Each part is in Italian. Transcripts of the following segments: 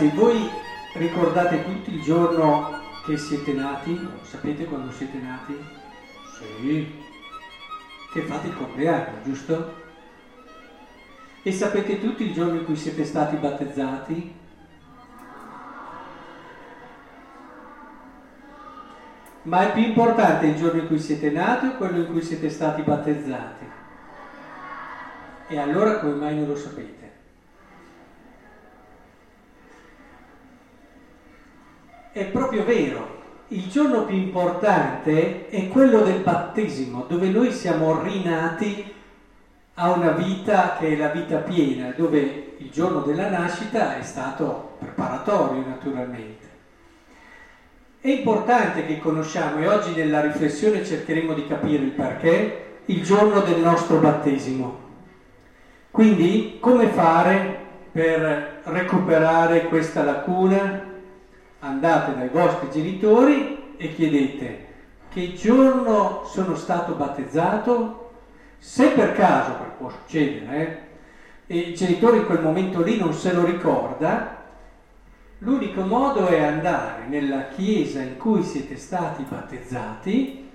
Ragazzi, voi ricordate tutti il giorno che siete nati? Sapete quando siete nati? Sì. Che fate il compleanno, giusto? E sapete tutti il giorno in cui siete stati battezzati? Ma è più importante il giorno in cui siete nati o quello in cui siete stati battezzati? E allora come mai non lo sapete? È proprio vero, il giorno più importante è quello del battesimo, dove noi siamo rinati a una vita che è la vita piena, dove il giorno della nascita è stato preparatorio naturalmente. È importante che conosciamo, e oggi nella riflessione cercheremo di capire il perché, il giorno del nostro battesimo. Quindi come fare per recuperare questa lacuna? Andate dai vostri genitori e chiedete che giorno sono stato battezzato, se per caso, perché può succedere, eh, e il genitore in quel momento lì non se lo ricorda, L'unico modo è andare nella chiesa in cui siete stati battezzati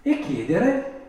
e chiedere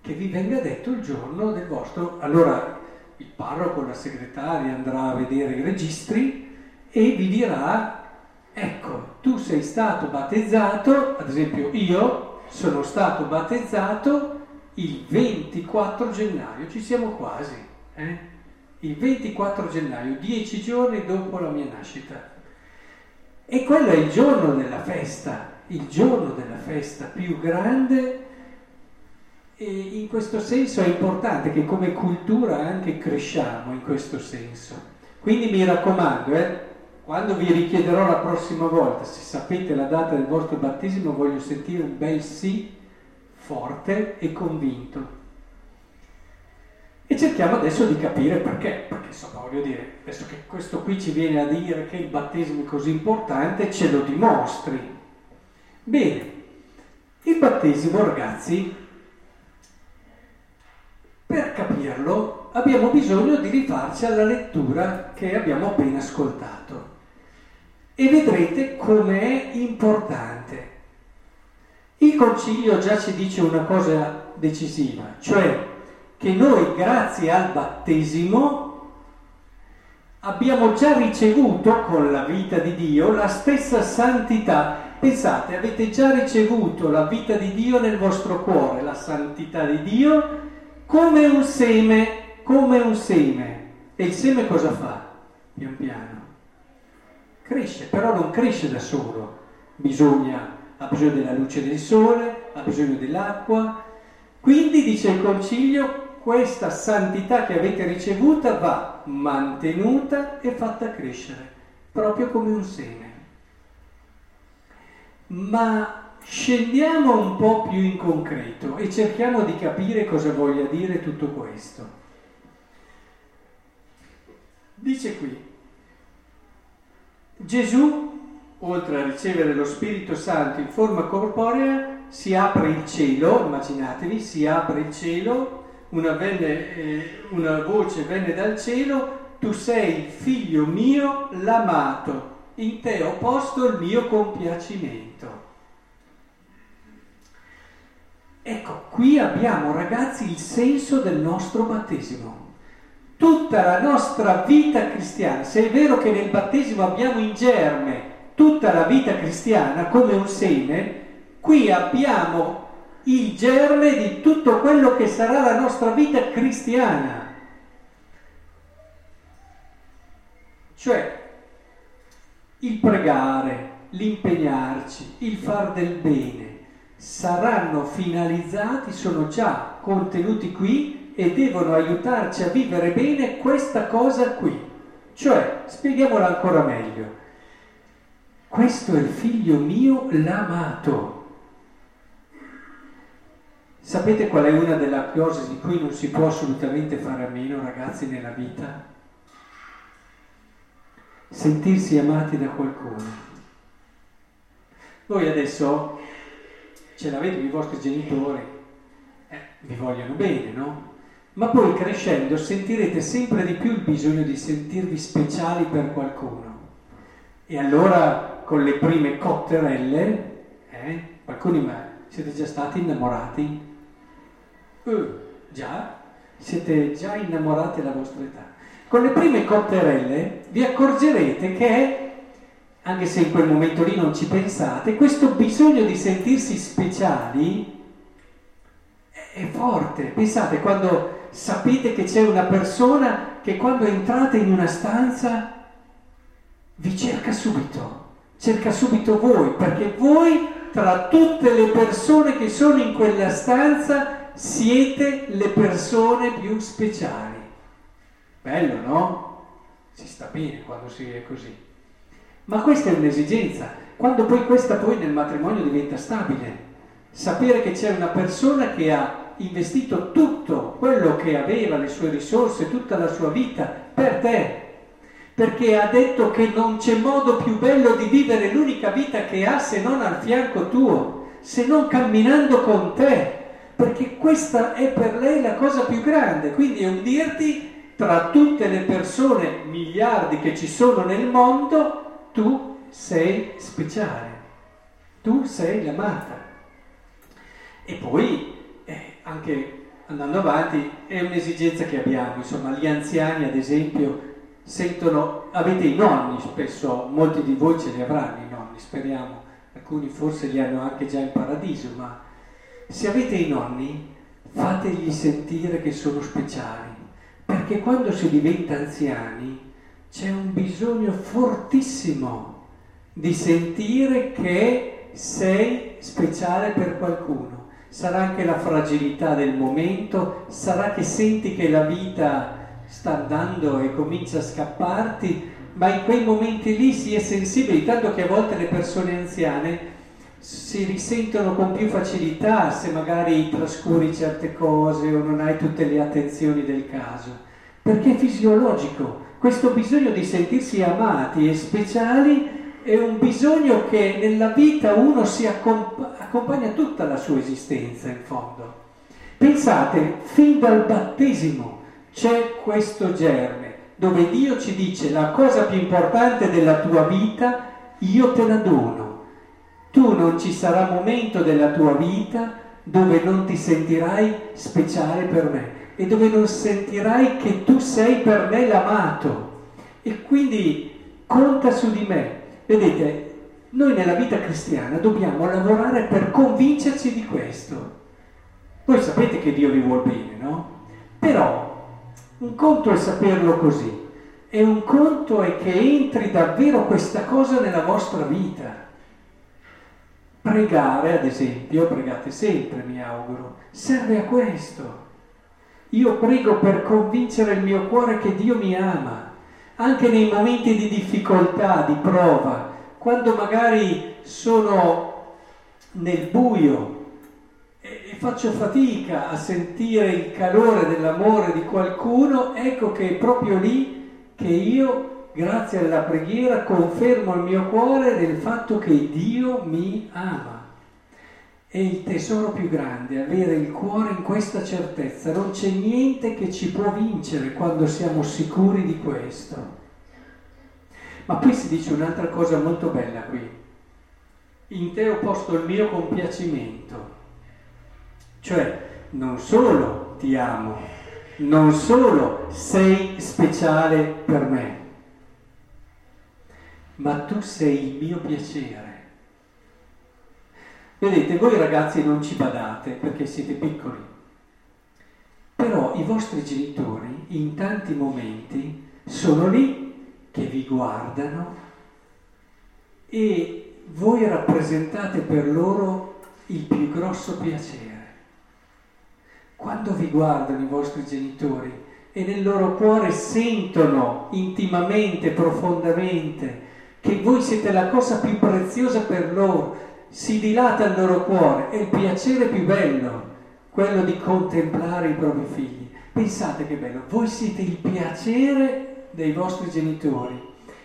che vi venga detto il giorno del vostro... Allora il parroco, la segretaria andrà a vedere i registri e vi dirà, ecco, tu sei stato battezzato, ad esempio io sono stato battezzato il 24 gennaio, ci siamo quasi. Eh? il 24 gennaio, dieci giorni dopo la mia nascita. E quello è il giorno della festa, il giorno della festa più grande e in questo senso è importante che come cultura anche cresciamo in questo senso. Quindi mi raccomando, eh, quando vi richiederò la prossima volta, se sapete la data del vostro battesimo, voglio sentire un bel sì forte e convinto. E cerchiamo adesso di capire perché, perché insomma voglio dire, adesso che questo qui ci viene a dire che il battesimo è così importante, ce lo dimostri. Bene, il battesimo ragazzi, per capirlo abbiamo bisogno di rifarci alla lettura che abbiamo appena ascoltato e vedrete com'è importante. Il concilio già ci dice una cosa decisiva, cioè che noi grazie al battesimo abbiamo già ricevuto con la vita di Dio la stessa santità. Pensate, avete già ricevuto la vita di Dio nel vostro cuore, la santità di Dio, come un seme, come un seme. E il seme cosa fa? Pian piano. Cresce, però non cresce da solo. Bisogna, ha bisogno della luce del sole, ha bisogno dell'acqua. Quindi, dice il concilio, questa santità che avete ricevuta va mantenuta e fatta crescere, proprio come un seme. Ma scendiamo un po' più in concreto e cerchiamo di capire cosa voglia dire tutto questo. Dice qui, Gesù, oltre a ricevere lo Spirito Santo in forma corporea, si apre il cielo, immaginatevi, si apre il cielo una, venne, eh, una voce venne dal cielo, tu sei il figlio mio l'amato, in te ho posto il mio compiacimento. Ecco, qui abbiamo ragazzi il senso del nostro battesimo. Tutta la nostra vita cristiana, se è vero che nel battesimo abbiamo in germe tutta la vita cristiana come un seme, qui abbiamo il germe di tutto quello che sarà la nostra vita cristiana. Cioè il pregare, l'impegnarci, il far del bene saranno finalizzati, sono già contenuti qui e devono aiutarci a vivere bene questa cosa qui. Cioè, spieghiamola ancora meglio. Questo è il figlio mio l'amato. Sapete qual è una delle cose di cui non si può assolutamente fare a meno, ragazzi, nella vita? Sentirsi amati da qualcuno. Voi adesso ce l'avete i vostri genitori, eh, vi vogliono bene, no? Ma poi crescendo sentirete sempre di più il bisogno di sentirvi speciali per qualcuno. E allora con le prime cotterelle, eh, alcuni ma siete già stati innamorati? Uh, già? Siete già innamorati alla vostra età? Con le prime cotterelle vi accorgerete che, anche se in quel momento lì non ci pensate, questo bisogno di sentirsi speciali è forte. Pensate quando sapete che c'è una persona che quando entrate in una stanza vi cerca subito, cerca subito voi, perché voi tra tutte le persone che sono in quella stanza siete le persone più speciali. Bello, no? Si sta bene quando si è così. Ma questa è un'esigenza. Quando poi questa poi nel matrimonio diventa stabile, sapere che c'è una persona che ha investito tutto quello che aveva, le sue risorse, tutta la sua vita per te, perché ha detto che non c'è modo più bello di vivere l'unica vita che ha se non al fianco tuo, se non camminando con te, perché questa è per lei la cosa più grande, quindi è un dirti tra tutte le persone, miliardi che ci sono nel mondo, tu sei speciale, tu sei l'amata. E poi anche andando avanti, è un'esigenza che abbiamo, insomma, gli anziani ad esempio sentono, avete i nonni spesso, molti di voi ce li avranno i nonni, speriamo, alcuni forse li hanno anche già in paradiso, ma se avete i nonni fategli sentire che sono speciali, perché quando si diventa anziani c'è un bisogno fortissimo di sentire che sei speciale per qualcuno sarà anche la fragilità del momento, sarà che senti che la vita sta andando e comincia a scapparti, ma in quei momenti lì si è sensibili, tanto che a volte le persone anziane si risentono con più facilità se magari trascuri certe cose o non hai tutte le attenzioni del caso, perché è fisiologico, questo bisogno di sentirsi amati e speciali è un bisogno che nella vita uno si accomp- accompagna tutta la sua esistenza in fondo. Pensate, fin dal battesimo c'è questo germe dove Dio ci dice la cosa più importante della tua vita, io te la dono. Tu non ci sarà momento della tua vita dove non ti sentirai speciale per me e dove non sentirai che tu sei per me l'amato. E quindi conta su di me, Vedete, noi nella vita cristiana dobbiamo lavorare per convincerci di questo. Voi sapete che Dio vi vuol bene, no? Però un conto è saperlo così e un conto è che entri davvero questa cosa nella vostra vita. Pregare, ad esempio, pregate sempre, mi auguro, serve a questo. Io prego per convincere il mio cuore che Dio mi ama anche nei momenti di difficoltà, di prova, quando magari sono nel buio e faccio fatica a sentire il calore dell'amore di qualcuno, ecco che è proprio lì che io, grazie alla preghiera, confermo il mio cuore del fatto che Dio mi ama. È il tesoro più grande, avere il cuore in questa certezza. Non c'è niente che ci può vincere quando siamo sicuri di questo. Ma poi si dice un'altra cosa molto bella qui. In te ho posto il mio compiacimento. Cioè, non solo ti amo, non solo sei speciale per me, ma tu sei il mio piacere. Vedete, voi ragazzi non ci badate perché siete piccoli, però i vostri genitori in tanti momenti sono lì che vi guardano e voi rappresentate per loro il più grosso piacere. Quando vi guardano i vostri genitori e nel loro cuore sentono intimamente, profondamente, che voi siete la cosa più preziosa per loro, si dilata il loro cuore, è il piacere più bello, quello di contemplare i propri figli. Pensate che bello, voi siete il piacere dei vostri genitori.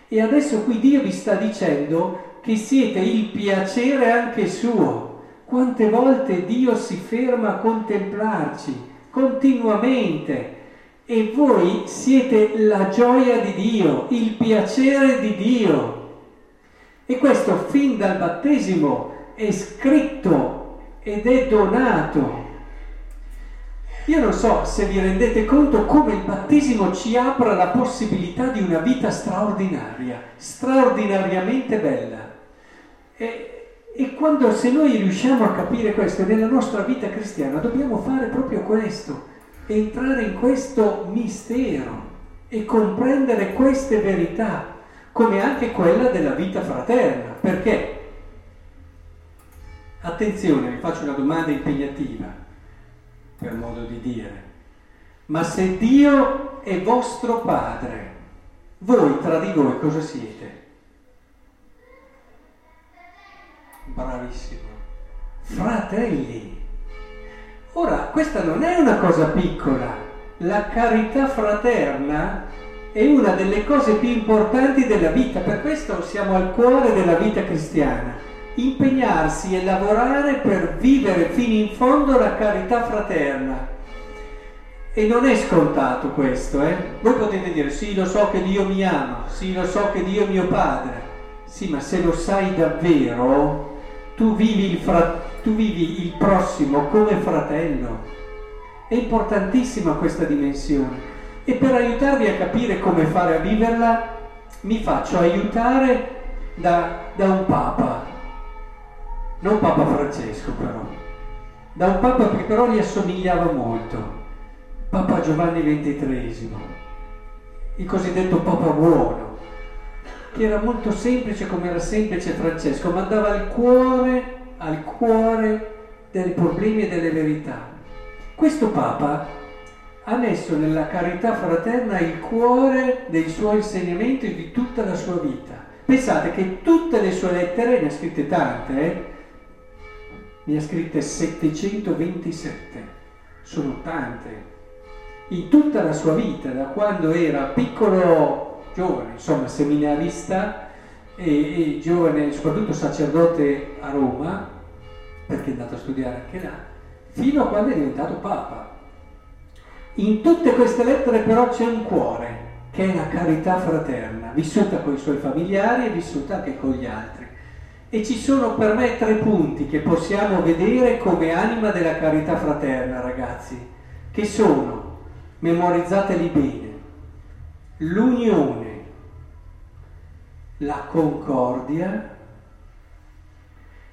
E adesso qui Dio vi sta dicendo che siete il piacere anche suo. Quante volte Dio si ferma a contemplarci continuamente e voi siete la gioia di Dio, il piacere di Dio. E questo fin dal battesimo è scritto ed è donato. Io non so se vi rendete conto come il battesimo ci apra la possibilità di una vita straordinaria, straordinariamente bella. E, e quando se noi riusciamo a capire questo nella nostra vita cristiana, dobbiamo fare proprio questo, entrare in questo mistero e comprendere queste verità, come anche quella della vita fraterna. Perché? Attenzione, vi faccio una domanda impegnativa, per modo di dire. Ma se Dio è vostro Padre, voi tra di voi cosa siete? Bravissimo. Fratelli. Ora, questa non è una cosa piccola. La carità fraterna è una delle cose più importanti della vita, per questo siamo al cuore della vita cristiana. Impegnarsi e lavorare per vivere fino in fondo la carità fraterna. E non è scontato questo, eh? Voi potete dire sì, lo so che Dio mi ama, sì, lo so che Dio è mio padre. Sì, ma se lo sai davvero, tu vivi, il fra- tu vivi il prossimo come fratello. È importantissima questa dimensione. E per aiutarvi a capire come fare a viverla, mi faccio aiutare da, da un papa, non Papa Francesco però, da un papa che però gli assomigliava molto, Papa Giovanni XXIII, il cosiddetto Papa buono che era molto semplice come era semplice Francesco, ma andava al cuore, al cuore dei problemi e delle verità. Questo Papa ha messo nella carità fraterna il cuore dei suoi insegnamenti e di tutta la sua vita. Pensate che tutte le sue lettere, ne ha scritte tante, eh? Ne ha scritte 727, sono tante, in tutta la sua vita, da quando era piccolo giovane, insomma seminarista e, e giovane, soprattutto sacerdote a Roma, perché è andato a studiare anche là, fino a quando è diventato Papa. In tutte queste lettere però c'è un cuore, che è la carità fraterna, vissuta con i suoi familiari e vissuta anche con gli altri. E ci sono per me tre punti che possiamo vedere come anima della carità fraterna, ragazzi, che sono, memorizzateli bene, l'unione, la concordia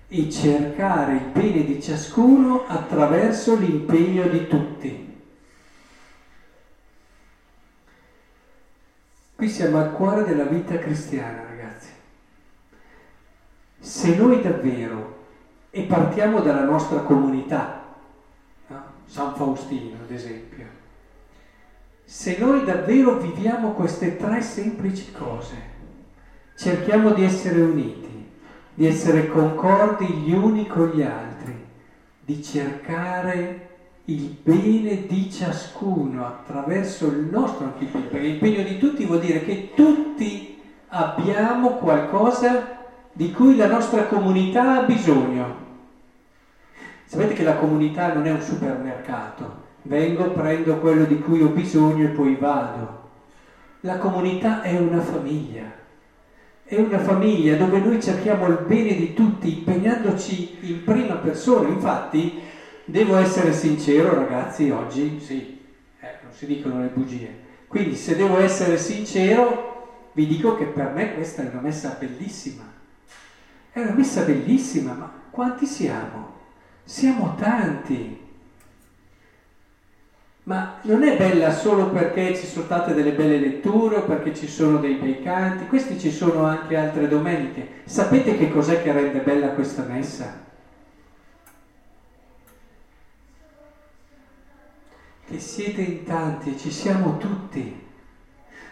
e cercare il bene di ciascuno attraverso l'impegno di tutti. Qui siamo al cuore della vita cristiana. Se noi davvero, e partiamo dalla nostra comunità, no? San Faustino ad esempio, se noi davvero viviamo queste tre semplici cose, cerchiamo di essere uniti, di essere concordi gli uni con gli altri, di cercare il bene di ciascuno attraverso il nostro impegno, perché l'impegno di tutti vuol dire che tutti abbiamo qualcosa di cui la nostra comunità ha bisogno. Sapete che la comunità non è un supermercato, vengo, prendo quello di cui ho bisogno e poi vado. La comunità è una famiglia, è una famiglia dove noi cerchiamo il bene di tutti impegnandoci in prima persona. Infatti, devo essere sincero ragazzi, oggi sì, eh, non si dicono le bugie. Quindi se devo essere sincero, vi dico che per me questa è una messa bellissima. È una messa bellissima, ma quanti siamo? Siamo tanti ma non è bella solo perché ci sono state delle belle letture o perché ci sono dei bei canti, questi ci sono anche altre domeniche. Sapete che cos'è che rende bella questa messa? Che siete in tanti ci siamo tutti.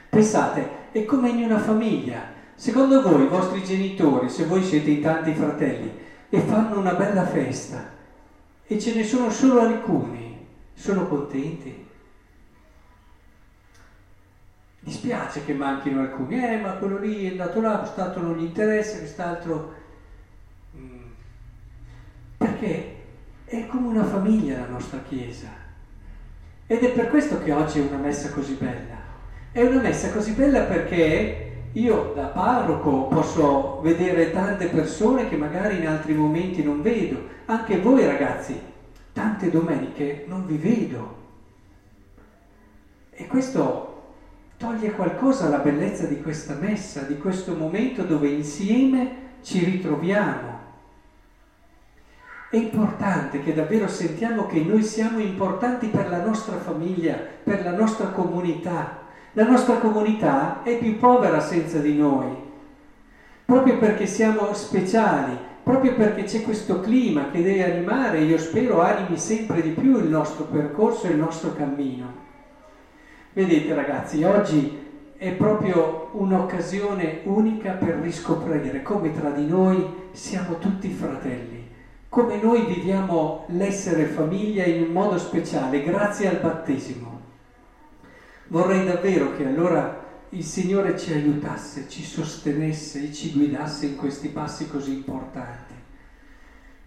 Pensate, è come in una famiglia. Secondo voi, i vostri genitori, se voi siete in tanti fratelli, e fanno una bella festa, e ce ne sono solo alcuni, sono contenti. Dispiace che manchino alcuni, eh, ma quello lì è andato là, quest'altro non gli interessa, quest'altro... Mm. Perché è come una famiglia la nostra Chiesa. Ed è per questo che oggi è una messa così bella. È una messa così bella perché io da parroco posso vedere tante persone che magari in altri momenti non vedo, anche voi ragazzi, tante domeniche non vi vedo. E questo toglie qualcosa alla bellezza di questa messa, di questo momento dove insieme ci ritroviamo. È importante che davvero sentiamo che noi siamo importanti per la nostra famiglia, per la nostra comunità. La nostra comunità è più povera senza di noi, proprio perché siamo speciali, proprio perché c'è questo clima che deve animare, io spero animi sempre di più il nostro percorso e il nostro cammino. Vedete ragazzi, oggi è proprio un'occasione unica per riscoprire come tra di noi siamo tutti fratelli, come noi viviamo l'essere famiglia in un modo speciale grazie al battesimo. Vorrei davvero che allora il Signore ci aiutasse, ci sostenesse e ci guidasse in questi passi così importanti.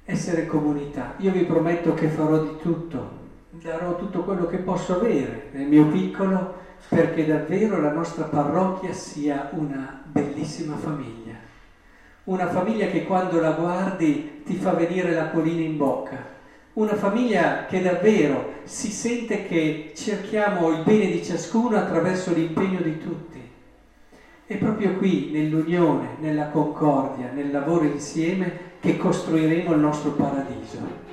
Essere comunità. Io vi prometto che farò di tutto darò tutto quello che posso avere nel mio piccolo perché davvero la nostra parrocchia sia una bellissima famiglia. Una famiglia che quando la guardi ti fa venire l'acquolina in bocca. Una famiglia che davvero si sente che cerchiamo il bene di ciascuno attraverso l'impegno di tutti. È proprio qui, nell'unione, nella concordia, nel lavoro insieme, che costruiremo il nostro paradiso.